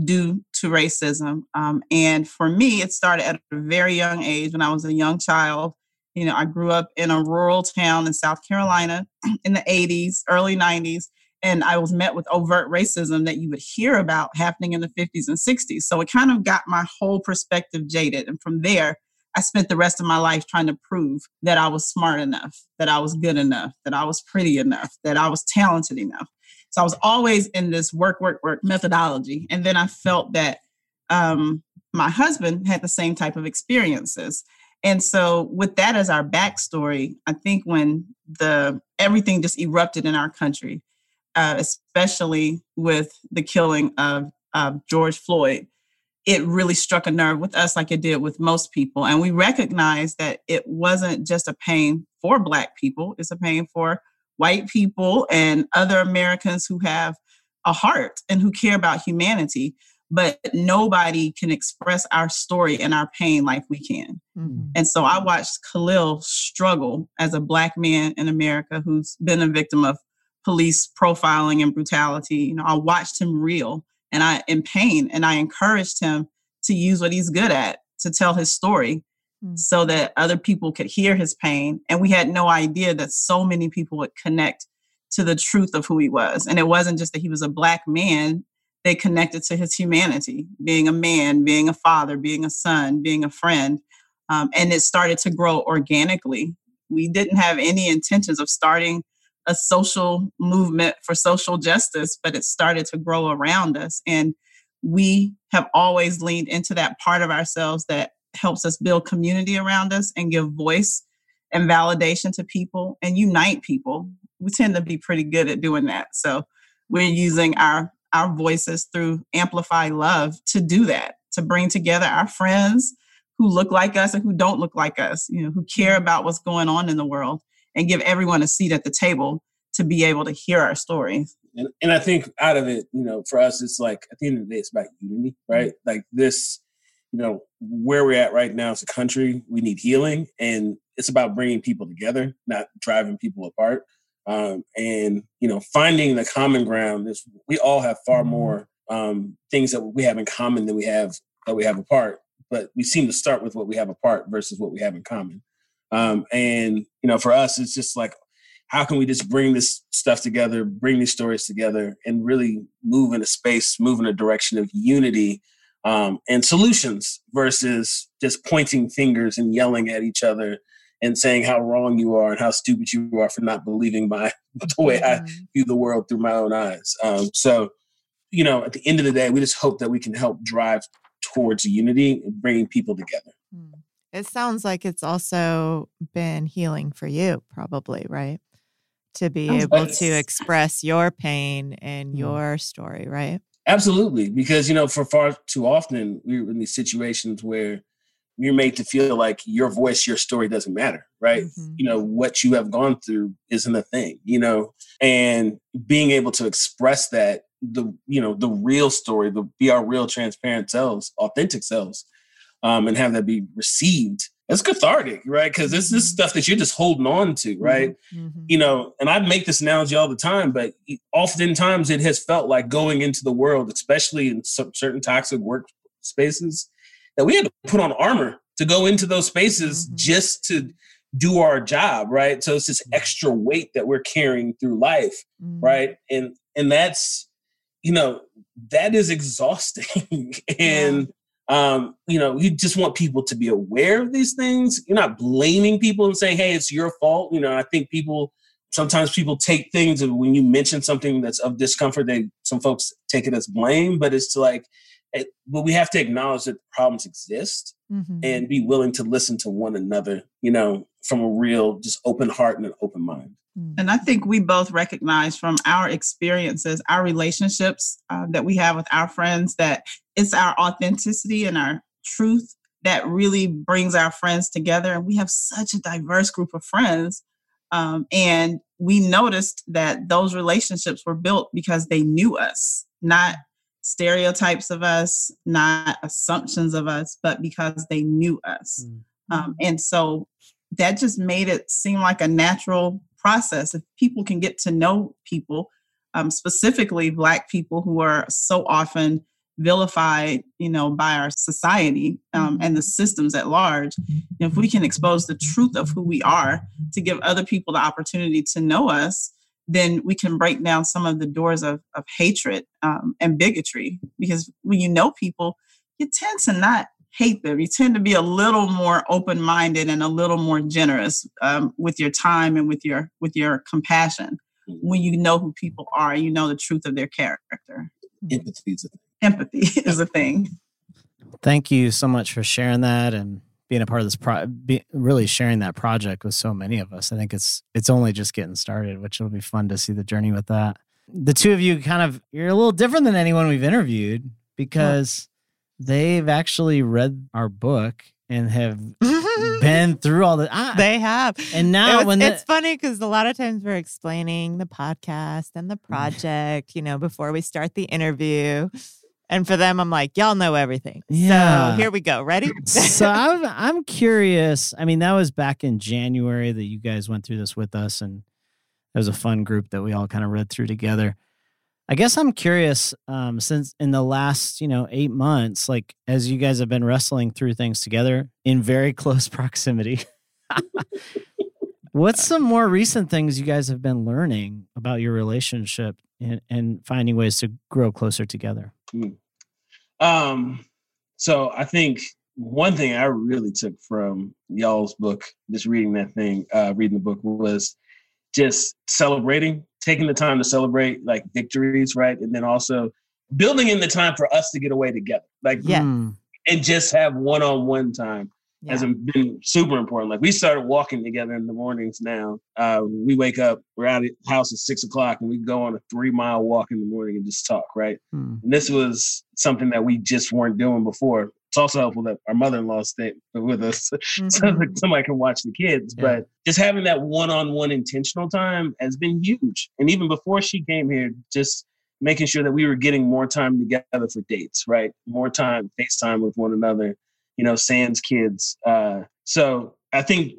due to racism. Um, and for me, it started at a very young age when I was a young child. You know, I grew up in a rural town in South Carolina (clears throat) in the 80s, early 90s, and I was met with overt racism that you would hear about happening in the 50s and 60s. So it kind of got my whole perspective jaded. And from there, I spent the rest of my life trying to prove that I was smart enough, that I was good enough, that I was pretty enough, that I was talented enough. So I was always in this work, work, work methodology. And then I felt that um, my husband had the same type of experiences. And so with that as our backstory, I think when the everything just erupted in our country, uh, especially with the killing of of George Floyd, it really struck a nerve with us like it did with most people. And we recognized that it wasn't just a pain for Black people, it's a pain for white people and other Americans who have a heart and who care about humanity. But nobody can express our story and our pain like we can. Mhm. And so I watched Khalil struggle as a Black man in America who's been a victim of police profiling and brutality. You know, I watched him reel and I in pain and I encouraged him to use what he's good at to tell his story Mm. so that other people could hear his pain and we had no idea that so many people would connect to the truth of who he was and it wasn't just that he was a black man they connected to his humanity being a man being a father being a son being a friend um, and it started to grow organically we didn't have any intentions of starting a social movement for social justice, but it started to grow around us. And we have always leaned into that part of ourselves that helps us build community around us and give voice and validation to people and unite people. We tend to be pretty good at doing that. So we're using our our voices through Amplify Love to do that, to bring together our friends who look like us and who don't look like us, you know, who care about what's going on in the world and give everyone a seat at the table to be able to hear our stories. and, and I think out of it, you know, for us, it's like at the end of the day, it's about unity, right? Mm-hmm. Like this, you know, where we're at right now as a country, we need healing, and it's about bringing people together, not driving people apart. Um, and you know, finding the common ground is we all have far more um, things that we have in common than we have that we have apart. But we seem to start with what we have apart versus what we have in common. Um, and you know, for us, it's just like how can we just bring this stuff together, bring these stories together, and really move in a space, move in a direction of unity um, and solutions versus just pointing fingers and yelling at each other and saying how wrong you are and how stupid you are for not believing my (laughs) the way I Mhm. view the world through my own eyes. Um, so, you know, at the end of the day, we just hope that we can help drive towards unity and bringing people together. Hmm. It sounds like it's also been healing for you, probably, right? To be able to express your pain and Mm. your story, right? Absolutely, because you know, for far too often we're in these situations where you're made to feel like your voice, your story doesn't matter, right? Mhm. You know, what you have gone through isn't a thing, you know, and being able to express that the you know the real story, the be our real transparent selves, authentic selves, um, and have that be received. It's cathartic, right? Because this is Mhm. stuff that you're just holding on to, right? Mhm. you know, and I make this analogy all the time, but oftentimes it has felt like going into the world, especially in some certain toxic work spaces, that we had to put on armor to go into those spaces Mhm. just to do our job, right? So it's this extra weight that we're carrying through life, Mhm. right? And and that's you know that is exhausting (laughs) and um you know you just want people to be aware of these things you're not blaming people and saying hey it's your fault you know i think people sometimes people take things and when you mention something that's of discomfort they some folks take it as blame but it's to like it, but we have to acknowledge that problems exist Mhm. and be willing to listen to one another you know from a real just open heart and an open mind. And I think we both recognize from our experiences, our relationships uh, that we have with our friends, that it's our authenticity and our truth that really brings our friends together. And we have such a diverse group of friends. Um, and we noticed that those relationships were built because they knew us, not stereotypes of us, not assumptions of us, but because they knew us. Mm. Um, and so that just made it seem like a natural process. If people can get to know people, um, specifically Black people who are so often vilified, you know, by our society um, and the systems at large, if we can expose the truth of who we are to give other people the opportunity to know us, then we can break down some of the doors of, of hatred um, and bigotry. Because when you know people, you tend to not hate them. You tend to be a little more open-minded and a little more generous um, with your time and with your with your compassion. When you know who people are, you know the truth of their character. empathy is a Empathy (laughs) is a thing. Thank you so much for sharing that and being a part of this pro be, really sharing that project with so many of us. I think it's it's only just getting started, which will be fun to see the journey with that. The two of you kind of you're a little different than anyone we've interviewed because they've actually read our book and have (laughs) been through all the I, they have. and It now was- when it's funny because a lot of times we're explaining the podcast and the (laughs) Mm. project, you know, before we start the interview. And for them, I'm like, y'all know everything. Yeah. So here we go. Ready? so (laughs) I'm I'm curious. I mean, that was back in January that you guys went through this with us, and it was a fun group that we all kind of read through together. I guess I'm curious, um, since in the last you know eight months, like as you guys have been wrestling through things together in very (laughs) close proximity. What's some more recent things you guys have been learning about your relationship and, and finding ways to grow closer together? Um, so I think one thing I really took from y'all's book, just reading that thing, uh, reading the book was just celebrating, taking the time to celebrate like victories, right? And then also building in the time for us to get away together, like Yeah. Hmm. and just have one-on-one time Yeah. has been super important. Like we started walking together in the mornings now. Uh, we wake up, we're out of the house at six o'clock, and we go on a three mile walk in the morning and just talk, right? Hmm. And this was something that we just weren't doing before. It's also helpful that our mother-in-law stayed with us Mhm. (laughs) so that somebody can watch the kids. Yeah. But just having that one-on-one intentional time has been huge. And even before she came here, just making sure that we were getting more time together for dates, right? More time, FaceTime with one another, you know, sans kids. Uh, so I think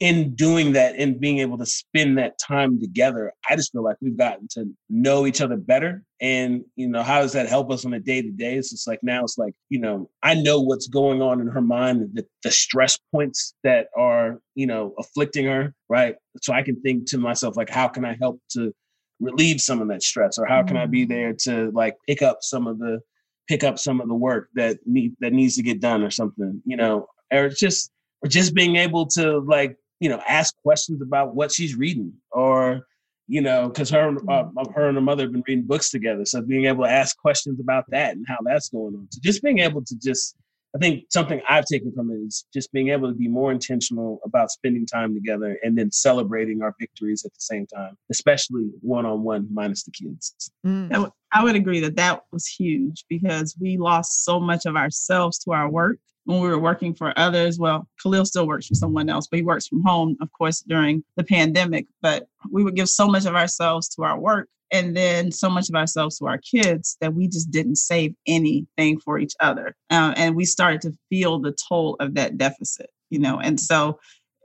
in doing that and being able to spend that time together, I just feel like we've gotten to know each other better. And, you know, how does that help us on a day to day? It's just like now it's like, you know, I know what's going on in her mind, the, the stress points that are, you know, afflicting her, right? So I can think to myself, like, how can I help to relieve some of that stress? Or how can I be mm. there to like pick up some of the pick up some of the work that need that needs to get done or something, you know, or it's just or just being able to like you know ask questions about what she's reading or you know because her uh, her and her mother have been reading books together so being able to ask questions about that and how that's going on. So just being able to just i think something i've taken from it is just being able to be more intentional about spending time together and then celebrating our victories at the same time especially one-on-one minus the kids Mm. I w- I would agree that that was huge because we lost so much of ourselves to our work when we were working for others. Well, Khalil still works for someone else, but he works from home, of course, during the pandemic. But we would give so much of ourselves to our work and then so much of ourselves to our kids that we just didn't save anything for each other. Uh, and we started to feel the toll of that deficit, you know. And so,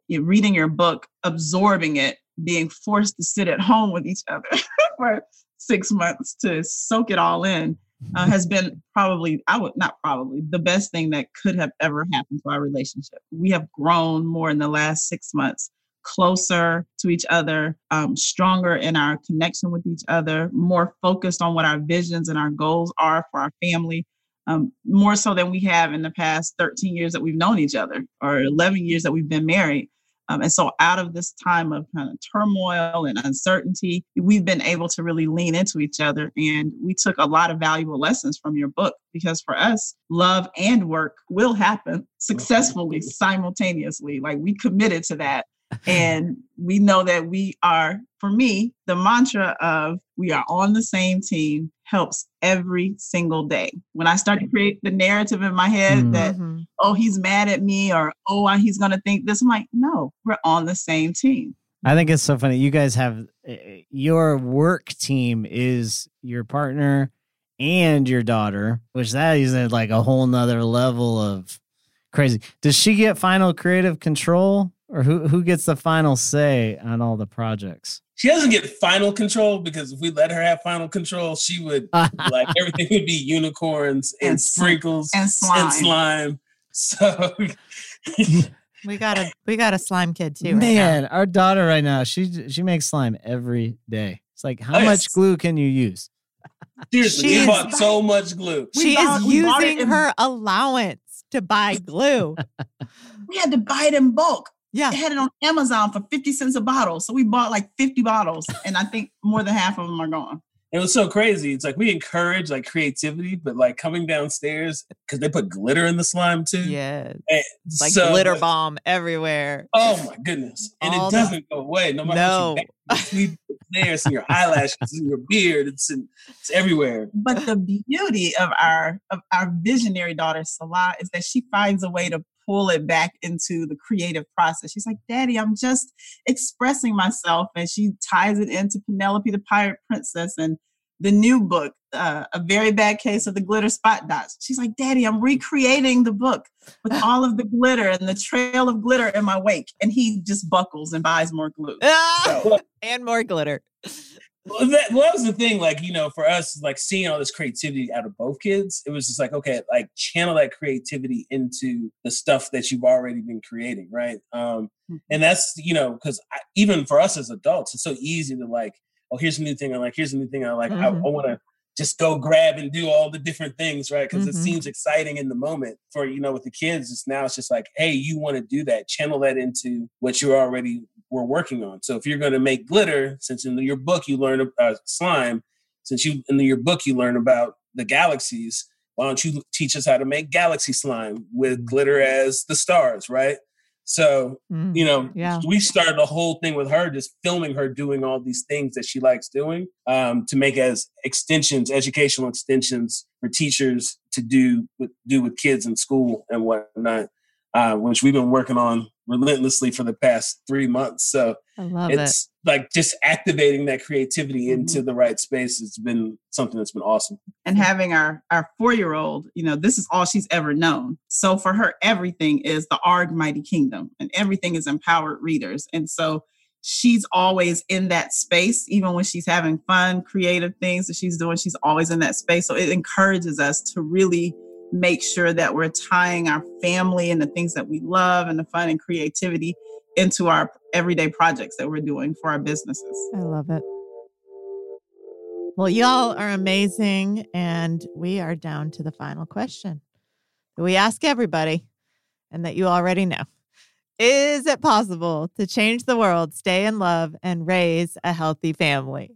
you reading your book, absorbing it, being forced to sit at home with each other (laughs) for six months to soak it all in uh, has been probably I would not probably the best thing that could have ever happened to our relationship. We have grown more in the last six months, closer to each other, um, stronger in our connection with each other, more focused on what our visions and our goals are for our family. Um, more so than we have in the past 13 years that we've known each other or 11 years that we've been married. Um, and so, out of this time of kind of turmoil and uncertainty, we've been able to really lean into each other. And we took a lot of valuable lessons from your book because for us, love and work will happen successfully simultaneously. Like we committed to that. And we know that we are, for me, the mantra of we are on the same team helps every single day. When I start to create the narrative in my head Mm. that oh, he's mad at me or oh, he's going to think this. I'm like, no, we're on the same team. I think it's so funny. You guys have uh, your work team is your partner and your daughter, which that is like a whole nother level of crazy. Does she get final creative control or who, who gets the final say on all the projects? she doesn't get final control because if we let her have final control she would like (laughs) everything would be unicorns and, And sprinkles and slime. slime. So (laughs) We got a we got a slime kid too. right now. Man, our daughter right now, she she makes slime every day. It's like how Oh, much yes. glue can you use? seriously, She we is- bought so much glue. We she bought- is we bought it using in- her allowance to buy glue. (laughs) We had to buy it in bulk. Yeah. They had it on Amazon for 50 cents a bottle. So we bought like 50 bottles, and I think more than half of them are gone. It was so crazy. It's like we encourage like creativity, but like coming downstairs because they put glitter in the slime too. Yeah. Eh, and Like so- glitter bomb everywhere. Oh my goodness! And All it doesn't go away. No matter No. what you make, it's leave it there. It's in your eyelashes, it's in your beard. It's in, it's everywhere. But the beauty of our of our visionary daughter Salah is that she finds a way to pull it back into the creative process. She's like, "Daddy, I'm just expressing myself," and she ties it into Penelope the Pirate Princess and the new book, uh, a very bad case of the glitter spot dots. She's like, "Daddy, I'm recreating the book with (laughs) all of the glitter and the trail of glitter in my wake," and he just buckles and buys more glue. Ah! (laughs) and more glitter. (laughs) Well, that, well, that was the thing. Like you know, for us, like seeing all this creativity out of both kids, it was just like okay, like channel that creativity into the stuff that you've already been creating, right? Um, and that's you know, because even for us as adults, it's so easy to like, oh, here's a new thing I like. Here's a new thing I like. I, I Mhm. want to just go grab and do all the different things, right? Because Mhm. it seems exciting in the moment. For you know, with the kids, it's now it's just like, hey, you want to do that? Channel that into what you're already were working on. So if you're going to make glitter, since in your book you learn uh, slime, since you in your book you learn about the galaxies, why don't you teach us how to make galaxy slime with glitter as the stars, right? So, Mm. you know, Yeah. we started the whole thing with her, just filming her doing all these things that she likes doing um, to make as extensions, educational extensions for teachers to do with, do with kids in school and whatnot, uh, which we've been working on relentlessly for the past three months. So I love it. it's like just activating that creativity Mm-hmm. into the right space. It's been something that's been awesome. and having our our four year old, you know, this is all she's ever known. So for her, everything is the Arg Mighty Kingdom, and everything is empowered readers. And so she's always in that space, even when she's having fun, creative things that she's doing. She's always in that space. So it encourages us to really make sure that we're tying our family and the things that we love and the fun and creativity into our everyday projects that we're doing for our businesses. I love it. Well, y'all are amazing. And we are down to the final question that we ask everybody and that you already know. Is it possible to change the world, stay in love, and raise a healthy family?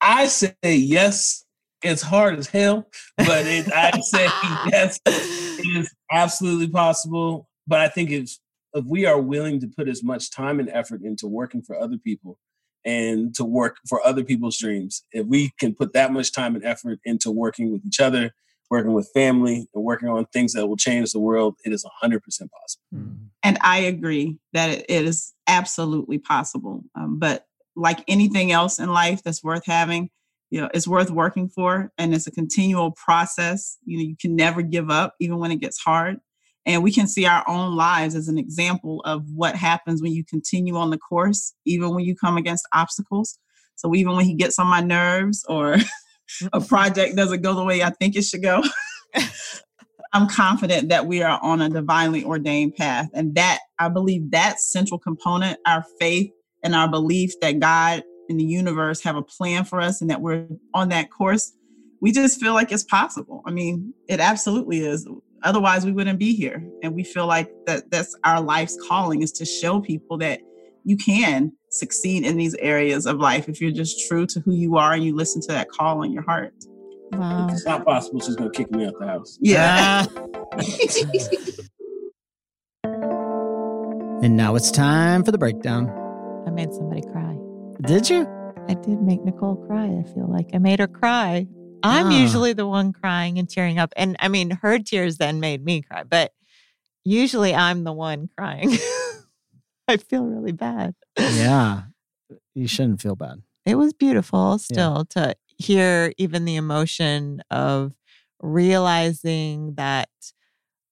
I say yes. It's hard as hell, but it, I say (laughs) yes. It is absolutely possible. But I think if if we are willing to put as much time and effort into working for other people and to work for other people's dreams, if we can put that much time and effort into working with each other, working with family, and working on things that will change the world, it is 100% possible. And I agree that it, it is absolutely possible. Um, but like anything else in life that's worth having, you know, it's worth working for, and it's a continual process. You know, you can never give up, even when it gets hard. And we can see our own lives as an example of what happens when you continue on the course, even when you come against obstacles. So even when he gets on my nerves or (laughs) a project doesn't go the way I think it should go, (laughs) I'm confident that we are on a divinely ordained path. And that I believe that central component, our faith and our belief that God and the universe have a plan for us and that we're on that course, we just feel like it's possible. I mean, it absolutely is. Otherwise, we wouldn't be here. And we feel like that that's our life's calling is to show people that you can succeed in these areas of life if you're just true to who you are and you listen to that call in your heart. Wow. If it's not possible, she's going to kick me out the house. Yeah. (laughs) And now it's time for the breakdown. I made somebody cry. Did you? I did make Nicole cry. I feel like I made her cry. I'm Ah. usually the one crying and tearing up. And I mean, her tears then made me cry, but usually I'm the one crying. (laughs) I feel really bad. Yeah. (laughs) You shouldn't feel bad. It was beautiful still to hear even the emotion of realizing that,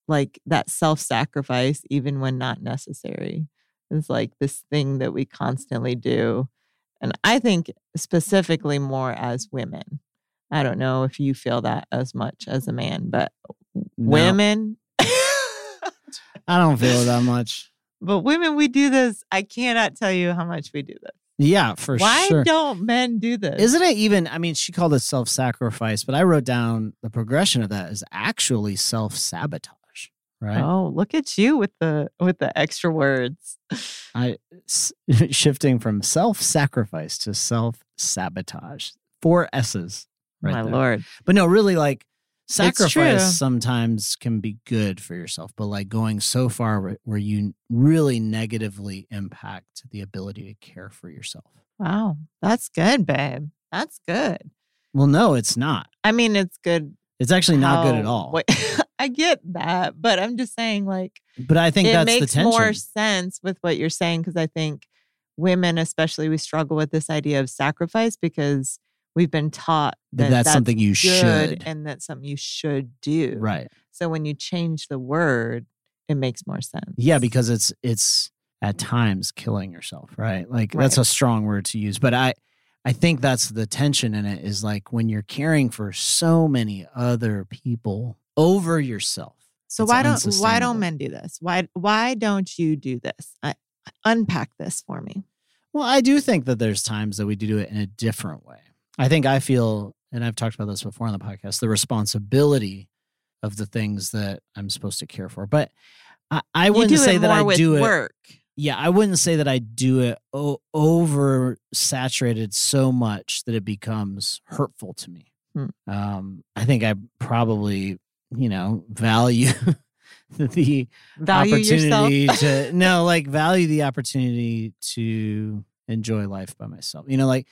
like, that self sacrifice, even when not necessary, is like this thing that we constantly do. And I think specifically more as women. I don't know if you feel that as much as a man, but No, women, (laughs) I don't feel it that much. but women, we do this. I cannot tell you how much we do this. Yeah, for Why sure. Why don't men do this? Isn't it even? I mean, she called it self sacrifice, but I wrote down the progression of that is actually self sabotage, right? Oh, look at you with the with the extra words. I s- (laughs) shifting from self sacrifice to self sabotage. Four S's, right My there. lord. But no, really, like sacrifice sometimes can be good for yourself, but like going so far where- where you really negatively impact the ability to care for yourself. Wow. That's good, babe. That's good. Well, no, it's not. I mean, it's good. It's actually not good at all. Wait, (laughs) I get that, but I'm just saying, like, But I think it that's the makes tension. more sense with what you're saying because I think women, especially, we struggle with this idea of sacrifice because we've been taught that that that's, something you good should. and that's something you should do. Right. So when you change the word, it makes more sense. Yeah, because it's it's at times killing yourself, right? Like that's Right. a strong word to use, but I I think that's the tension in it is like when you're caring for so many other people over yourself. So why don't why don't men do this? Why why don't you do this? I, unpack this for me. Well, I do think that there's times that we do it in a different way. I think I feel, and I've talked about this before on the podcast, the responsibility of the things that I'm supposed to care for. But I, I wouldn't say that I do it. work. Yeah, I wouldn't say that I do it o- over saturated so much that it becomes hurtful to me. Hmm. Um, I think I probably, you know, value (laughs) the Value opportunity to (laughs) no, like value the opportunity to enjoy life by myself. You know, like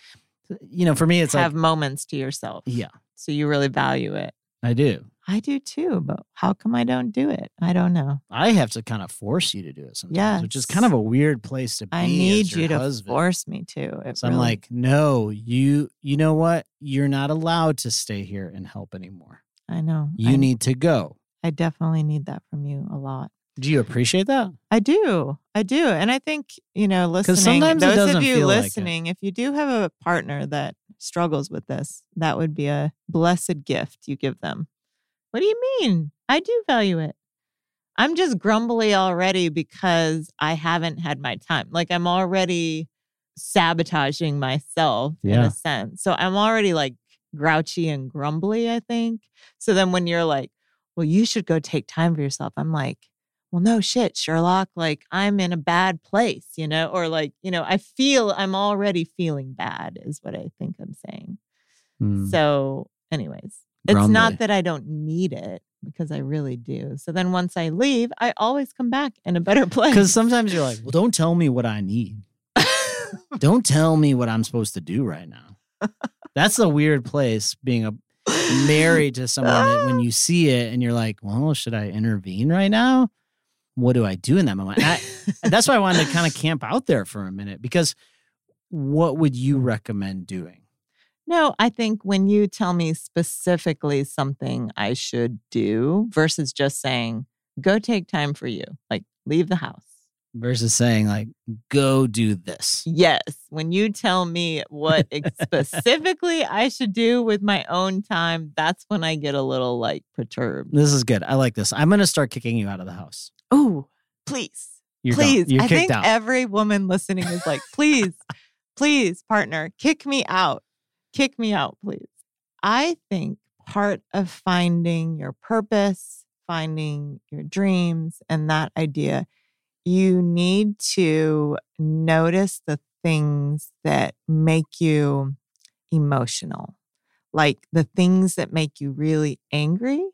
you know, for me, it's have like moments to yourself. yeah, So you really value it. I do. I do too, but how come I don't do it? I don't know. I have to kind of force you to do it sometimes, which is kind of a weird place to be. I as need your you to husband. force me to. It So I'm like, no, you. You know what? You're not allowed to stay here and help anymore. I know. You I, need to go. I definitely need that from you a lot. Do you appreciate that? I do. I do. And I think, you know, listening, sometimes those doesn't of you feel like listening, if you do have a partner that struggles with this, that would be a blessed gift you give them. What do you mean? I do value it. I'm just grumbly already because I haven't had my time. Like I'm already sabotaging myself in a sense. So I'm already like grouchy and grumbly, I think. So then when you're like, well, you should go take time for yourself, I'm like, well, no shit, Sherlock. Like I'm in a bad place, you know, or like, you know, I feel I'm already feeling bad, is what I think I'm saying. Hmm. So, anyways, it's not that I don't need it because I really do. So then once I leave, I always come back in a better (laughs) place. Because sometimes you're like, well, don't tell me what I need. don't tell me what I'm supposed to do right now. That's a weird place being a (laughs) married to someone that when you see it and you're like, well, should I intervene right now? What do I do in that moment? I, that's why I wanted to kind of (laughs) camp out there for a minute because what would you recommend doing? No, I think when you tell me specifically something I should do versus just saying, go take time for you, like leave the house. Versus saying like, go do this. Yes. When you tell me what (laughs) specifically I should do with my own time, that's when I get a little like perturbed. This is good. I like this. I'm gonna start kicking you out of the house. Oh, please. You're please. I think out. every woman listening is like, please, please, partner, kick me out. Kick me out, please. I think part of finding your purpose, finding your dreams, and that idea, you need to notice the things that make you emotional, like the things that make you really angry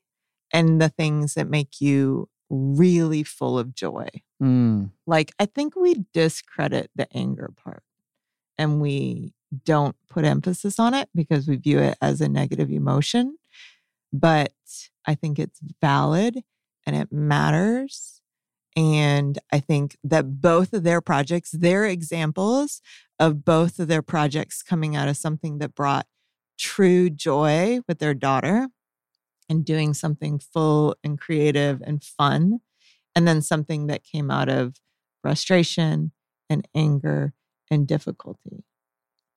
and the things that make you really full of joy. Mm. Like, I think we discredit the anger part and we don't put emphasis on it because we view it as a negative emotion. But I think it's valid and it matters. And I think that both of their projects, their examples of both of their projects coming out of something that brought true joy with their daughter and doing something full and creative and fun. And then something that came out of frustration and anger and difficulty.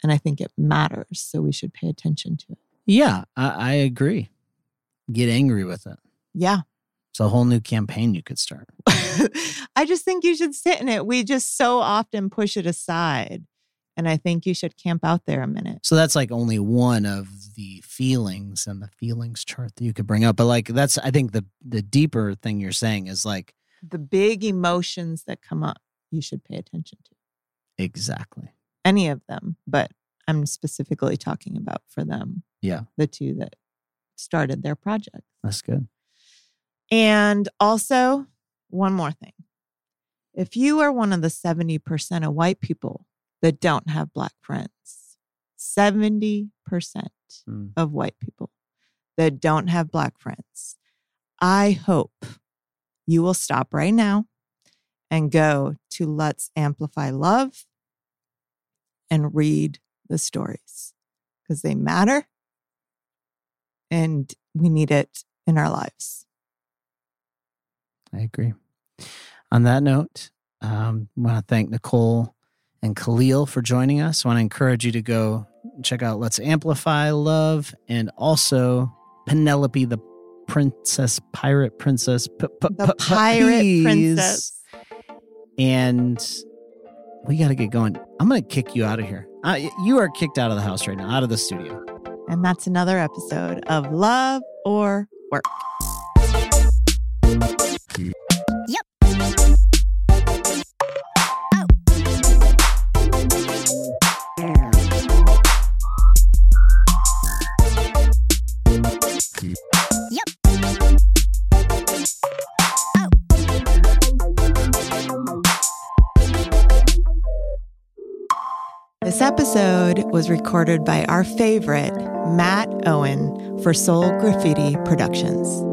And I think it matters. So we should pay attention to it. Yeah, I, I agree. Get angry with it. Yeah. It's a whole new campaign you could start. (laughs) I just think you should sit in it. We just so often push it aside. And I think you should camp out there a minute. So that's like only one of the feelings and the feelings chart that you could bring up. But like that's I think the the deeper thing you're saying is like The big emotions that come up, you should pay attention to. Exactly. Any of them, but I'm specifically talking about for them. Yeah. The two that started their project. That's good. And also, one more thing. If you are one of the 70% of white people that don't have black friends, 70% Mm. of white people that don't have black friends, I hope you will stop right now and go to Let's Amplify Love and read the stories because they matter and we need it in our lives. I agree. On that note, um, I want to thank Nicole and Khalil for joining us. I want to encourage you to go check out Let's Amplify Love and also Penelope, the princess, pirate princess, p- p- The p- pirate princess. And we got to get going. I'm going to kick you out of here. Uh, you are kicked out of the house right now, out of the studio. And that's another episode of Love or Work. Episode was recorded by our favorite, Matt Owen, for Soul Graffiti Productions.